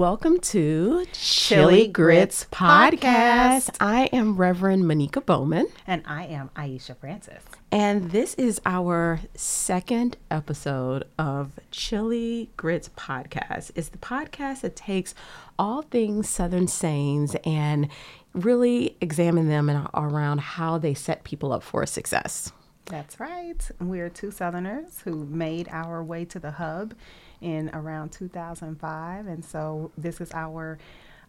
Welcome to Chilly Grits Podcast. I am Reverend Monica Bowman, And I am Aisha Francis. and this is our second episode of Chilly Grits Podcast. It's the podcast that takes all things Southern sayings and really examine them and around how they set people up for success. That's right. We're two Southerners who made our way to the hub in around 2005. And so this is our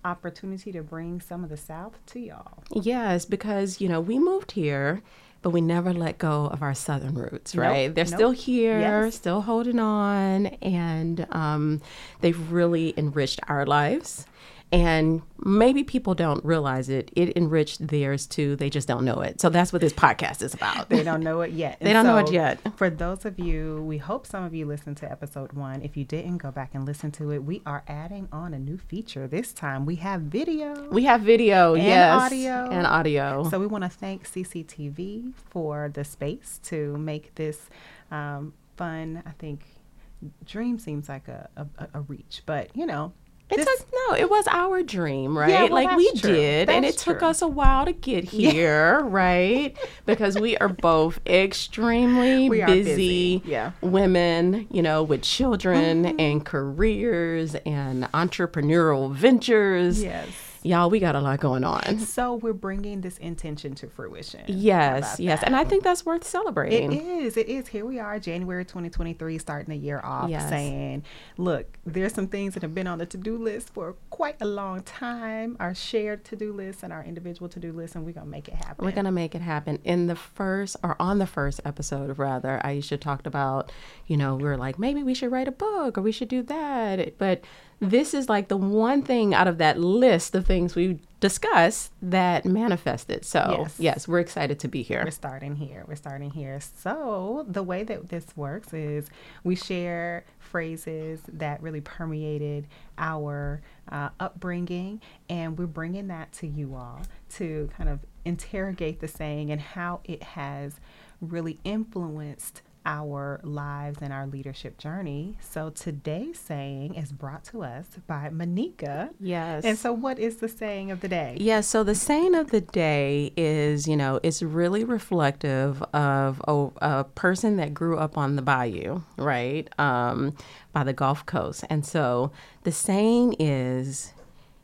opportunity to bring some of the South to y'all. Yes, because you know we moved here, but we never let go of our southern roots, Nope, right? They're nope. still here, Yes. still holding on, and um, they've really enriched our lives. And maybe people don't realize it. It enriched theirs too. They just don't know it. So that's what this podcast is about. They don't know it yet. They And don't know it yet. For those of you, we hope some of you listened to episode one. If you didn't, go back and listen to it. We are adding on a new feature. This time we have video. we have video, And yes, audio. and audio. So we want to thank CCTV for the space to make this um, fun. I think dream seems like a, a, a reach, but you know, It took no, it was our dream, right? Yeah, well, like we true. did, and it That's took us a while to get here, right? Because we are both extremely We busy, busy, yeah. women, you know, with children Mm-hmm. and careers and entrepreneurial ventures. yes. Y'all, we got a lot going on. So we're bringing this intention to fruition. Yes, yes, that? and I think that's worth celebrating. It is. It is. Here we are, January 2023, starting the year off Yes. saying, look, there's some things that have been on the to do list for quite a long time, our shared to do list and our individual to do list, and we're going to make it happen. We're gonna make it happen. In the first, or on the first episode, rather, Aisha talked about, you know, we were like, maybe we should write a book or we should do that. But this is like the one thing out of that list of things we discussed that manifested. So, Yes. yes, we're excited to be here. We're starting here. We're starting here. So, the way that this works is we share phrases that really permeated our uh, upbringing, and we're bringing that to you all to kind of interrogate the saying and how it has really influenced our lives and our leadership journey. So, today's saying is brought to us by Monica. Yes. And so, what is the saying of the day? Yeah, so the saying of the day is, you know, it's really reflective of a, a person that grew up on the bayou, right? Um, by the Gulf Coast. And so the saying is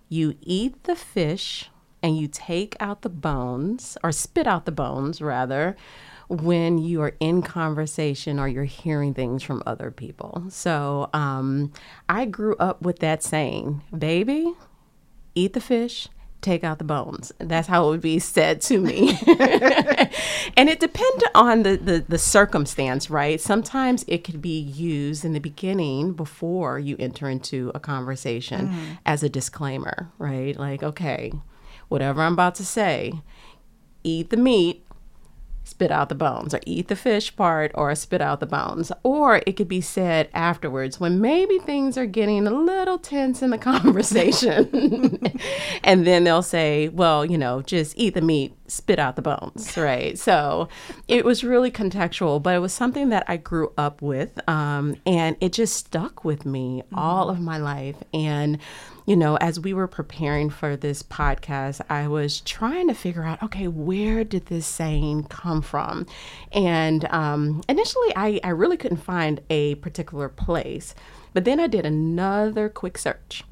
you eat the fish and you take out the bones, or spit out the bones, rather, when you are in conversation or you're hearing things from other people. So um, I grew up with that saying, baby, eat the fish, take out the bones. That's how it would be said to me. and it depended on the, the, the circumstance, right? Sometimes it could be used in the beginning before you enter into a conversation as a disclaimer, right? Like, okay, whatever I'm about to say, eat the meat, spit out the bones or eat the fish part or spit out the bones. Or it could be said afterwards when maybe things are getting a little tense in the conversation. And then they'll say well you know just eat the meat spit out the bones right so it was really contextual but it was something that i grew up with um, and it just stuck with me all of my life and you know, as we were preparing for this podcast, I was trying to figure out, okay, where did this saying come from? And um, initially, I, I really couldn't find a particular place. But then I did another quick search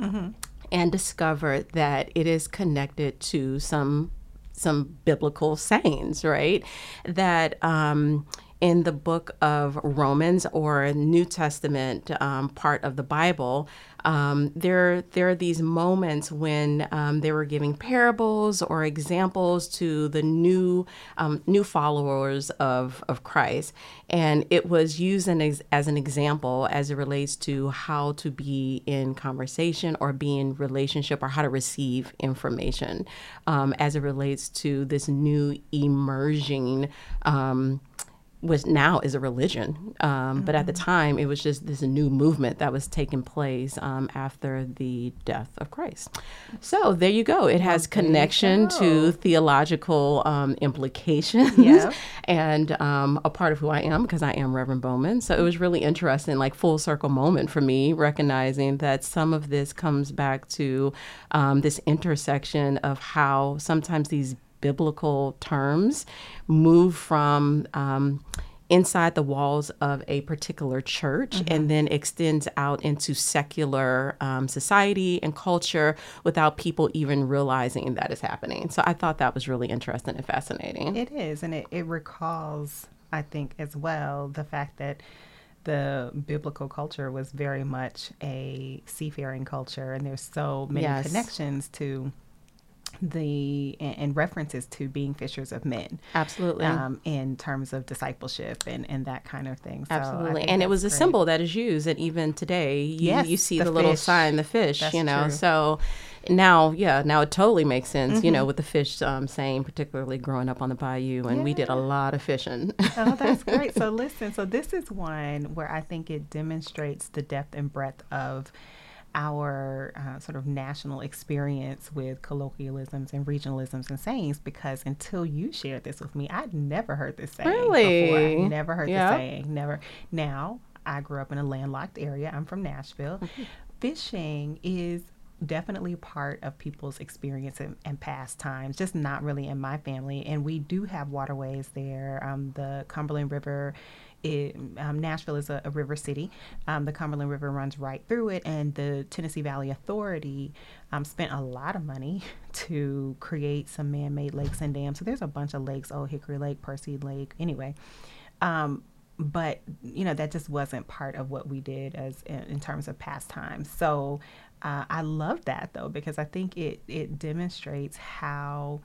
and discovered that it is connected to some some biblical sayings, right? That um, in the book of Romans or New Testament um, part of the Bible, um, there there are these moments when um, they were giving parables or examples to the new um, new followers of of Christ, and it was used ex- as an example as it relates to how to be in conversation or be in relationship or how to receive information um, as it relates to this new emerging um, which now is a religion. Um, mm-hmm. But at the mm-hmm. time, it was just this new movement that was taking place um, after the death of Christ. So there you go. It has connection to theological um, implications yeah. and um, a part of who I am because I am Reverend Bowman. So it was really interesting, like full circle moment for me, recognizing that some of this comes back to um, this intersection of how sometimes these biblical terms move from um, inside the walls of a particular church mm-hmm. and then extends out into secular um, society and culture without people even realizing that is happening. So I thought that was really interesting and fascinating. It is, and it, it recalls, I think, as well, the fact that the biblical culture was very much a seafaring culture, and there's so many yes. connections to the and references to being fishers of men absolutely um, in terms of discipleship and and that kind of thing so absolutely and it was a symbol that is used and even today you, yes, you see the, the little sign the fish that's you know true. so now yeah now it totally makes sense mm-hmm. you know mm-hmm. with the fish um, saying particularly growing up on the bayou and yeah. we did a lot of fishing oh that's great so listen so this is one where i think it demonstrates the depth and breadth of our uh, sort of national experience with colloquialisms and regionalisms and sayings because until you shared this with me, I'd never heard this saying really? before. I never heard yeah. the saying. Never. Now, I grew up in a landlocked area. I'm from Nashville. Mm-hmm. Fishing is definitely part of people's experience and, and pastimes, just not really in my family. And we do have waterways there. Um, the Cumberland River it, um, Nashville is a, a river city. Um, the Cumberland River runs right through it, and the Tennessee Valley Authority um, spent a lot of money to create some man-made lakes and dams. So there's a bunch of lakes: Old Hickory Lake, Percy Lake. Anyway, um, but you know that just wasn't part of what we did as in, in terms of pastimes. So uh, I love that though because I think it it demonstrates how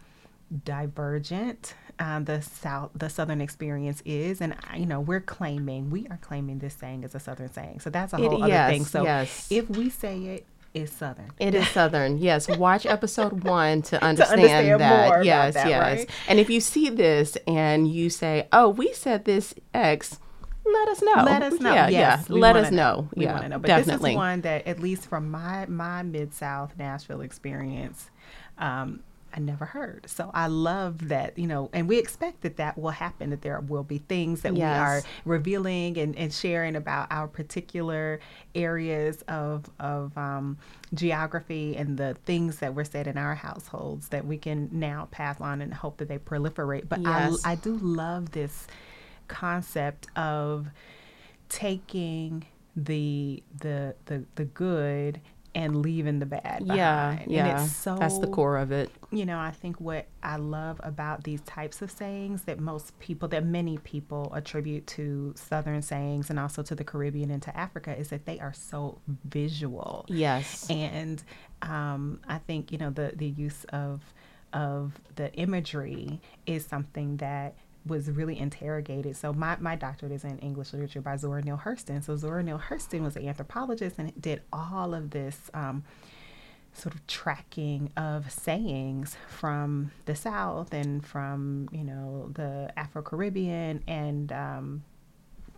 divergent um, the south the southern experience is and you know we're claiming we are claiming this saying as a southern saying so that's a whole it, other yes, thing so yes. if we say it it's southern it is southern yes watch episode one to understand, to understand that yes that, yes right? and if you see this and you say oh we said this x let us know. Let us know. Yeah, yes, yeah. Let us know. know. We yeah, want to know. But definitely. this is one that, at least from my my mid South Nashville experience, um, I never heard. So I love that, you know, and we expect that that will happen, that there will be things that yes. we are revealing and, and sharing about our particular areas of, of um, geography and the things that were said in our households that we can now pass on and hope that they proliferate. But yes. I, I do love this concept of taking the the the the good and leaving the bad behind. Yeah, yeah. So, that's the core of it. You know, I think what I love about these types of sayings that most people, that many people attribute to Southern sayings and also to the Caribbean and to Africa is that they are so visual. Yes. And um, I think, you know, the, the use of of the imagery is something that was really interrogated. So my, my doctorate is in English literature by Zora Neale Hurston. So Zora Neale Hurston was an anthropologist and did all of this um, sort of tracking of sayings from the South and from, you know, the Afro-Caribbean and um,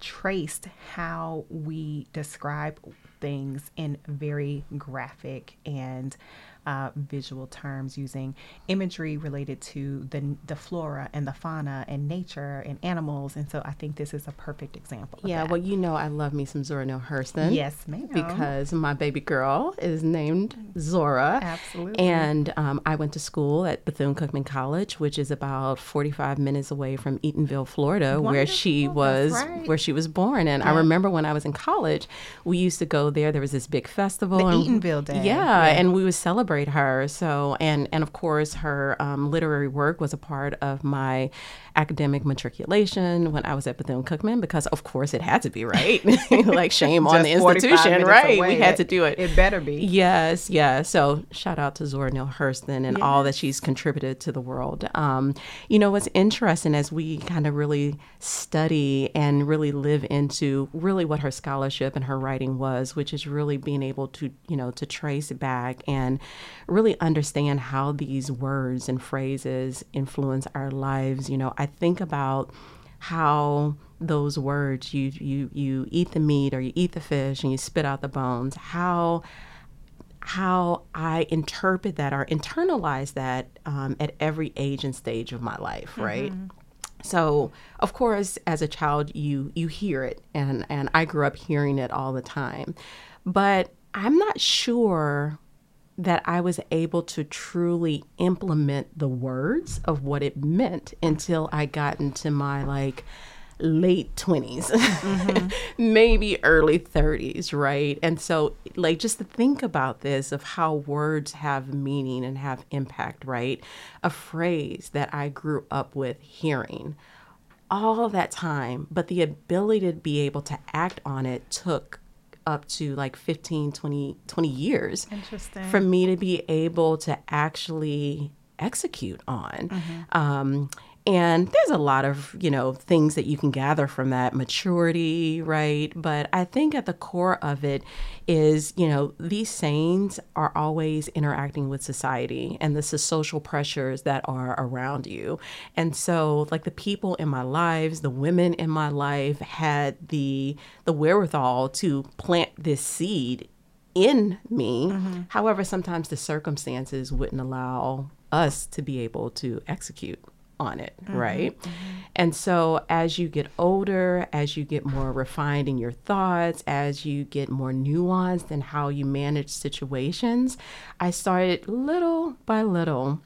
traced how we describe things in very graphic and uh, visual terms using imagery related to the, the flora and the fauna and nature and animals. And so I think this is a perfect example. Yeah, well, you know, I love me some Zora Neale Hurston. Yes, ma'am. Because my baby girl is named Zora. Absolutely. And um, I went to school at Bethune Cookman College, which is about 45 minutes away from Eatonville, Florida, Wonderful. where she was right. where she was born. And yeah. I remember when I was in college, we used to go there. There was this big festival. The and, Eatonville Day. Yeah, yeah, and we would celebrate celebrate her. So, and and of course, her um, literary work was a part of my academic matriculation when I was at Bethune Cookman because, of course, it had to be right. like shame on the institution, right? Away. We had to do it. It better be. Yes, yes. So shout out to Zora Neale Hurston and all that she's contributed to the world. Um, you know, what's interesting as we kind of really study and really live into really what her scholarship and her writing was, which is really being able to, you know, to trace back and really understand how these words and phrases influence our lives. You know, I think about how those words, you you you eat the meat or you eat the fish and you spit out the bones. How how I interpret that or internalize that um, at every age and stage of my life, right? Mm-hmm. So, of course, as a child, you you hear it, and and I grew up hearing it all the time, but I'm not sure that I was able to truly implement the words of what it meant until I got into my like late 20s, mm-hmm. maybe early 30s, right? And so, like, just to think about this of how words have meaning and have impact, right? A phrase that I grew up with hearing all that time, but the ability to be able to act on it took up to like 15 20 20 years Interesting. for me to be able to actually execute on mm-hmm. um, and there's a lot of, you know, things that you can gather from that maturity, right? But I think at the core of it is, you know, these sayings are always interacting with society and the social pressures that are around you. And so like the people in my lives, the women in my life had the the wherewithal to plant this seed in me. Mm-hmm. However, sometimes the circumstances wouldn't allow us to be able to execute on it, mm-hmm, right? Mm-hmm. And so as you get older, as you get more refined in your thoughts, as you get more nuanced in how you manage situations, I started little by little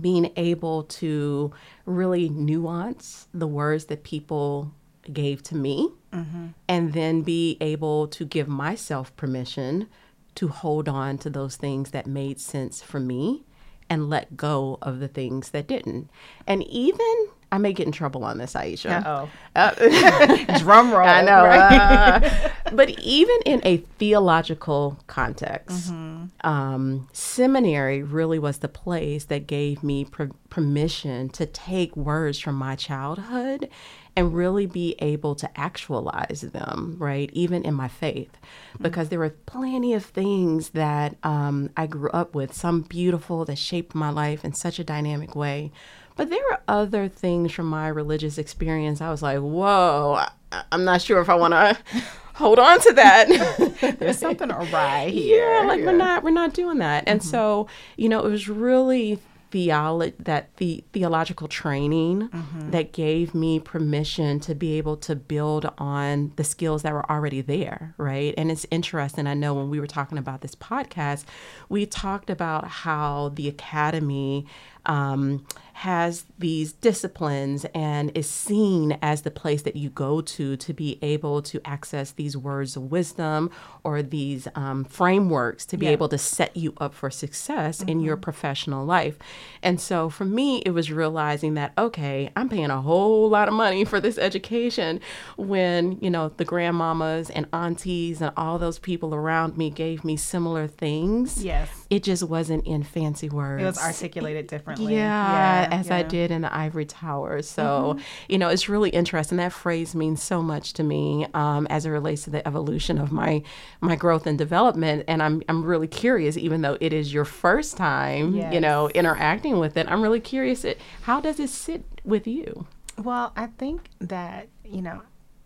being able to really nuance the words that people gave to me mm-hmm. and then be able to give myself permission to hold on to those things that made sense for me and let go of the things that didn't. And even I may get in trouble on this, Aisha. Uh-oh. Uh, Drum roll. I know. Right? Uh, but even in a theological context, mm-hmm. um, seminary really was the place that gave me per- permission to take words from my childhood and really be able to actualize them, right? Even in my faith, because there were plenty of things that um, I grew up with, some beautiful that shaped my life in such a dynamic way. But there were other things from my religious experience. I was like, whoa, I, am not sure if I want to hold on to that. There's something awry here. Yeah, like yeah. we're not we're not doing that. And mm-hmm. so, you know, it was really theolo- that the theological training mm-hmm. that gave me permission to be able to build on the skills that were already there, right? And it's interesting. I know when we were talking about this podcast, we talked about how the academy um, has these disciplines and is seen as the place that you go to to be able to access these words of wisdom or these um, frameworks to be yeah. able to set you up for success mm-hmm. in your mm-hmm. professional life. And so for me, it was realizing that, okay, I'm paying a whole lot of money for this education when, you know, the grandmamas and aunties and all those people around me gave me similar things. Yes. It just wasn't in fancy words. It was articulated differently. Yeah. yeah as yeah. I did in the ivory tower. So, mm-hmm. you know, it's really interesting. That phrase means so much to me um, as it relates to the evolution of my my growth and development. And I'm I'm really curious, even though it is your first time, yes. you know, interacting with it. I'm really curious. It, how does it sit with you? Well, I think that you know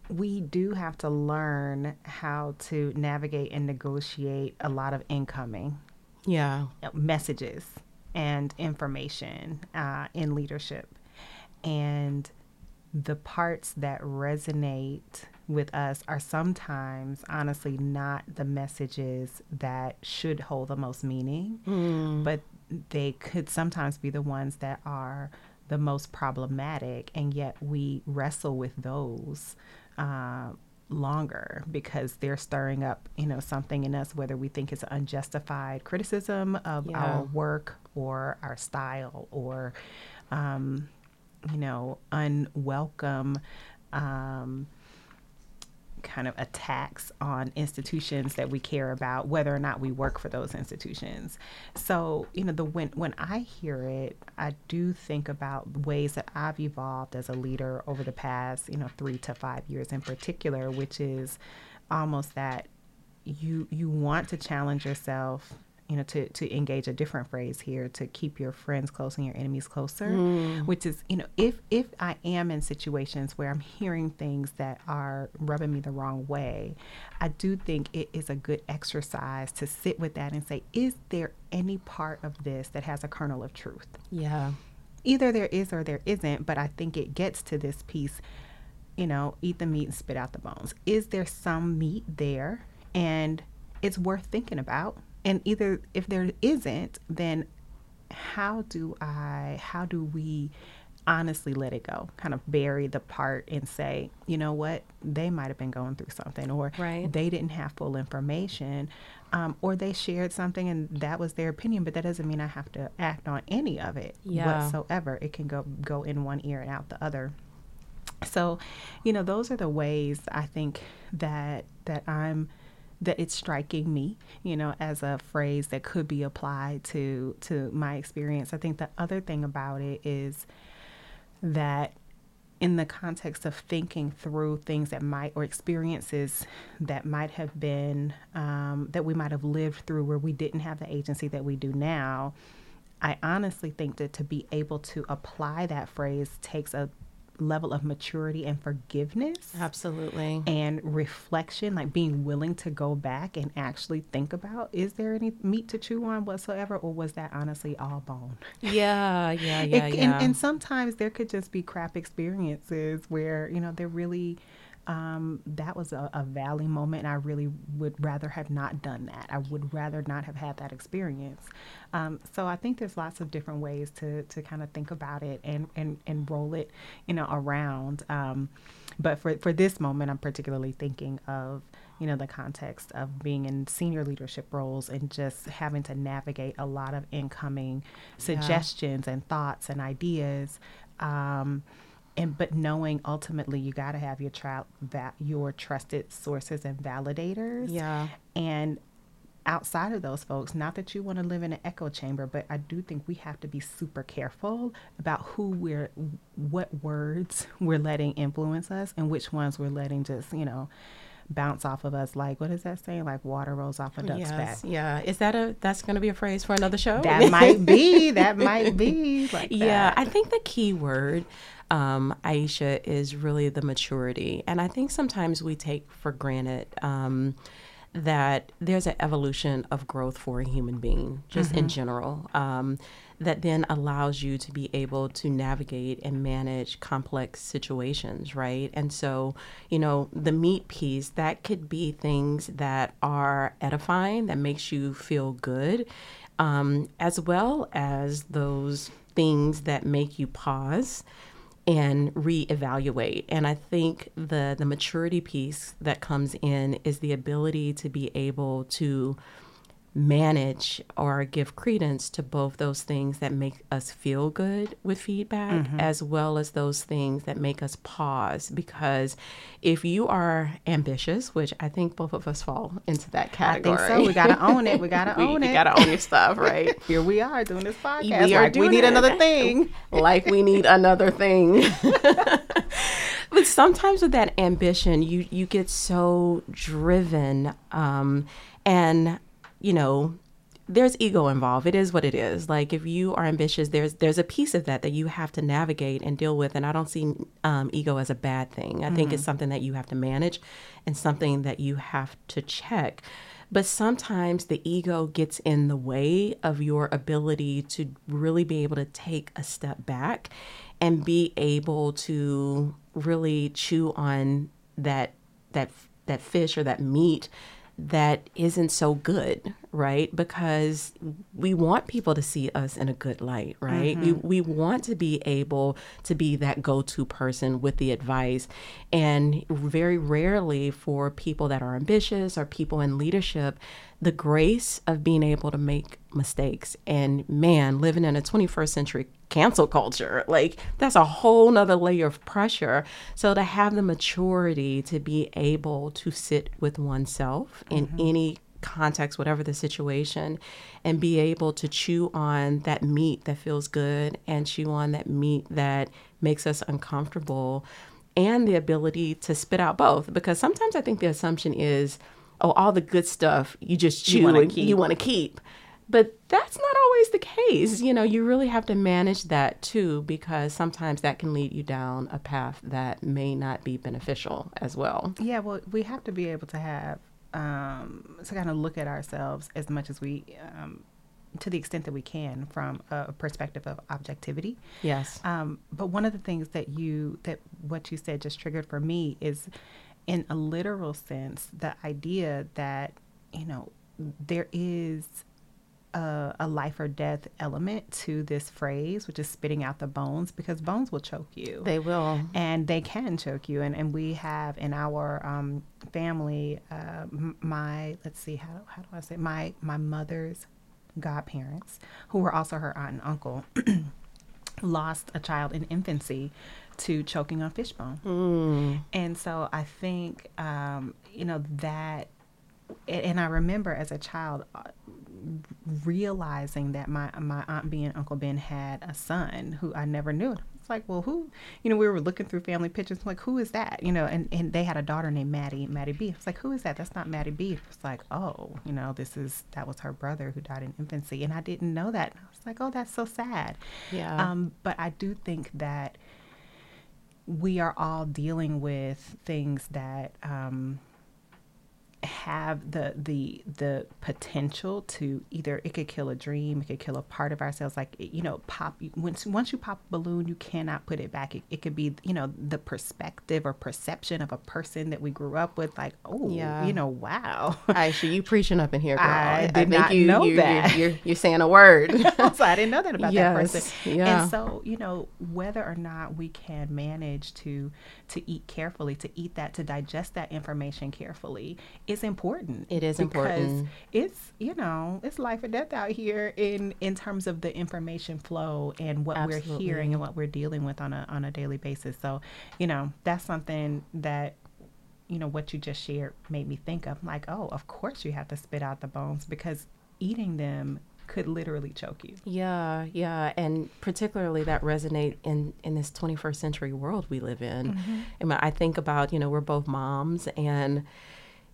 we do have to learn how to navigate and negotiate a lot of incoming yeah messages and information uh, in leadership. And the parts that resonate with us are sometimes, honestly, not the messages that should hold the most meaning, mm. but they could sometimes be the ones that are the most problematic, and yet we wrestle with those. Uh, longer because they're stirring up you know something in us whether we think it's unjustified criticism of yeah. our work or our style or, um, you know, unwelcome um, kind of attacks on institutions that we care about, whether or not we work for those institutions. So, you know, the when when I hear it, I do think about ways that I've evolved as a leader over the past, you know, three to five years in particular, which is almost that you you want to challenge yourself you know, to, to engage a different phrase here, to keep your friends close and your enemies closer, Mm. which is, you know, if if I am in situations where I'm hearing things that are rubbing me the wrong way, I do think it is a good exercise to sit with that and say, is there any part of this that has a kernel of truth? Yeah. Either there is or there isn't, but I think it gets to this piece, you know, eat the meat and spit out the bones. Is there some meat there? And it's worth thinking about. And either if there isn't, then how do I, how do we honestly let it go? Kind of bury the part and say, you know what, they might have been going through something, or Right. they didn't have full information, um, or they shared something and that was their opinion, but that doesn't mean I have to act on any of it Yeah. whatsoever. It can go go in one ear and out the other. So, you know, those are the ways I think that that I'm that it's striking me, you know, as a phrase that could be applied to to my experience. I think the other thing about it is that in the context of thinking through things that might or experiences that might have been um, that we might have lived through where we didn't have the agency that we do now i honestly think that to be able to apply that phrase takes a level of maturity and forgiveness Absolutely. and reflection, like being willing to go back and actually think about is there any meat to chew on whatsoever, or was that honestly all bone? Yeah, yeah, It- yeah, and, yeah. and sometimes there could just be crap experiences where, you know, they're really. Um, that was a, a valley moment, and I really would rather have not done that. I would rather not have had that experience. Um, so I think there's lots of different ways to, to kind of think about it and, and, and roll it, you know, around. Um, but for, for this moment, I'm particularly thinking of, you know, the context of being in senior leadership roles and just having to navigate a lot of incoming suggestions and thoughts and ideas. Um, and but knowing ultimately you got to have your tra- va- your trusted sources and validators. Yeah. And outside of those folks, not that you want to live in an echo chamber, but I do think we have to be super careful about who we're, what words we're letting influence us, and which ones we're letting just you know bounce off of us. Like what is that saying? Like water rolls off a duck's back. Yeah. Is that a that's going to be a phrase for another show? That might be. That might be. Like Yeah, that. I think the key word, um, Aisha, is really the maturity. And I think sometimes we take for granted um, that there's an evolution of growth for a human being, just in general, um, that then allows you to be able to navigate and manage complex situations, right? And so, you know, the meat piece, that could be things that are edifying, that makes you feel good, um, as well as those things that make you pause and reevaluate. And I think the the maturity piece that comes in is the ability to be able to manage or give credence to both those things that make us feel good with feedback as well as those things that make us pause because if you are ambitious which i think both of us fall into that I category think so. We gotta own it. We gotta We- own you it. gotta own your stuff right Here we are doing this podcast. we are like we need it. another thing. like we need another thing. but sometimes with that ambition, you you get so driven, um, and you know, there's ego involved. It is what it is. Like if you are ambitious, there's there's a piece of that that you have to navigate and deal with. And I don't see um, ego as a bad thing. I think it's something that you have to manage, and something that you have to check. But sometimes the ego gets in the way of your ability to really be able to take a step back and be able to really chew on that that that fish or that meat that isn't so good, right? Because we want people to see us in a good light, right? We, mm-hmm. we want to be able to be that go to person with the advice. And very rarely for people that are ambitious or people in leadership, the grace of being able to make mistakes. And man, living in a 21st century cancel culture, like that's a whole nother layer of pressure. So to have the maturity to be able to sit with oneself in mm-hmm. any context, whatever the situation, and be able to chew on that meat that feels good and chew on that meat that makes us uncomfortable, and the ability to spit out both. Because sometimes I think the assumption is, oh, all the good stuff you just chew wanna and keep. you want to keep. But that's not always the case. You know, you really have to manage that too, because sometimes that can lead you down a path that may not be beneficial as well. Yeah, well, we have to be able to have um, to kind of look at ourselves as much as we, um, to the extent that we can, from a perspective of objectivity. Yes. Um, but one of the things that you that what you said just triggered for me is, in a literal sense, the idea that you know there is a, a, life or death element to this phrase, which is spitting out the bones, because bones will choke you. They will. And they can choke you. And, and we have in our um, family, uh, my, let's see, how, how do I say, my, my mother's godparents, who were also her aunt and uncle, lost a child in infancy to choking on fishbone. Mm. And so I think, um, you know, that and I remember as a child uh, realizing that my my aunt B and Uncle Ben had a son who I never knew. It's like, well, who? You know, we were looking through family pictures. like, who is that? You know, and, and they had a daughter named Maddie, Maddie B. It's like, who is that? That's not Maddie B. It's like, oh, you know, this is that was her brother who died in infancy, and I didn't know that. I was like, oh, that's so sad. Yeah. Um, but I do think that we are all dealing with things that um, have the the the potential to either it could kill a dream, it could kill a part of ourselves. Like you know, pop once once you pop a balloon, you cannot put it back. It, it could be you know the perspective or perception of a person that we grew up with. Like oh, yeah. you know, wow. Aisha, you preaching up in here, girl. I did I not you, know you, that. You're, you're, you're, saying a word, so I didn't know that about yes. that person. Yeah. And so you know whether or not we can manage to to eat carefully, to eat that, to digest that information carefully is important. It is important. It's, you know, it's life or death out here in in terms of the information flow and what Absolutely. we're hearing and what we're dealing with on a on a daily basis. So, you know, that's something that you know what you just shared made me think of like, oh, of course you have to spit out the bones because eating them could literally choke you. Yeah, yeah, and particularly that resonate in in this 21st century world we live in. Mm-hmm. And I think about, you know, we're both moms and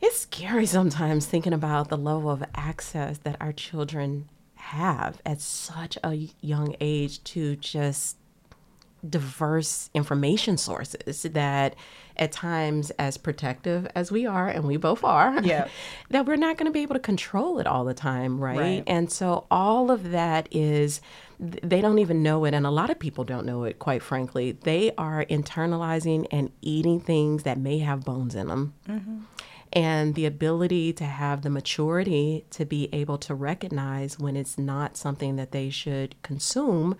it's scary sometimes thinking about the level of access that our children have at such a young age to just diverse information sources that at times as protective as we are and we both are yeah. that we're not going to be able to control it all the time right? right. And so all of that is they don't even know it and a lot of people don't know it quite frankly. They are internalizing and eating things that may have bones in them. Mm-hmm and the ability to have the maturity to be able to recognize when it's not something that they should consume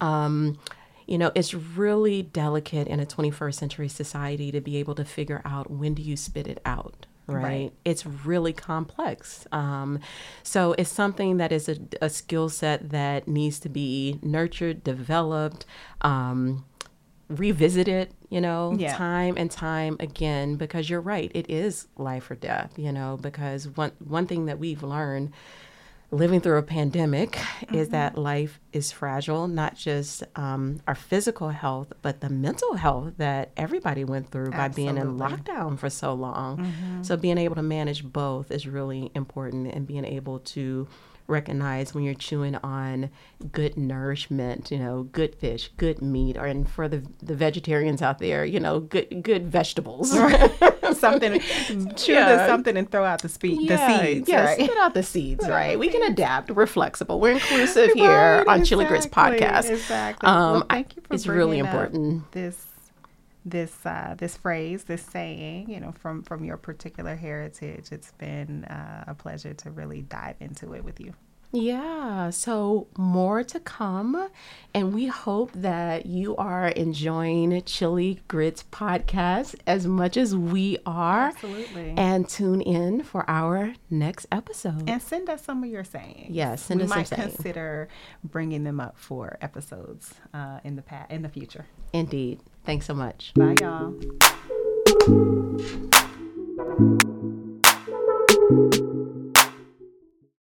um, you know, it's really delicate in a 21st century society to be able to figure out when do you spit it out. Right? right. It's really complex. Um, so it's something that is a, a skill set that needs to be nurtured, developed, um, revisited, you know, yeah. time and time again, because you're right. It is life or death, you know, because one, one thing that we've learned living through a pandemic mm-hmm. is that life is fragile, not just um, our physical health, but the mental health that everybody went through Absolutely. by being in lockdown for so long. Mm-hmm. So, being able to manage both is really important and being able to recognize when you're chewing on good nourishment, you know, good fish, good meat, or and for the the vegetarians out there, you know, good good vegetables. something chew yeah. the something and throw out the, spe- yeah. the seeds. Yeah, right? spit out the seeds, right? We can adapt. We're flexible. We're inclusive here right, on exactly, Chilly Grits podcast. Exactly. Um, well, thank you for it's really important. This this uh, this phrase, this saying, you know, from from your particular heritage. It's been uh, a pleasure to really dive into it with you. Yeah, so more to come. And we hope that you are enjoying Chilly Grits podcast as much as we are. Absolutely. And tune in for our next episode. And send us some of your sayings. Yes, send we us might some sayings. consider bringing them up for episodes uh, in the past, in the future. Indeed. Thanks so much. Bye, y'all.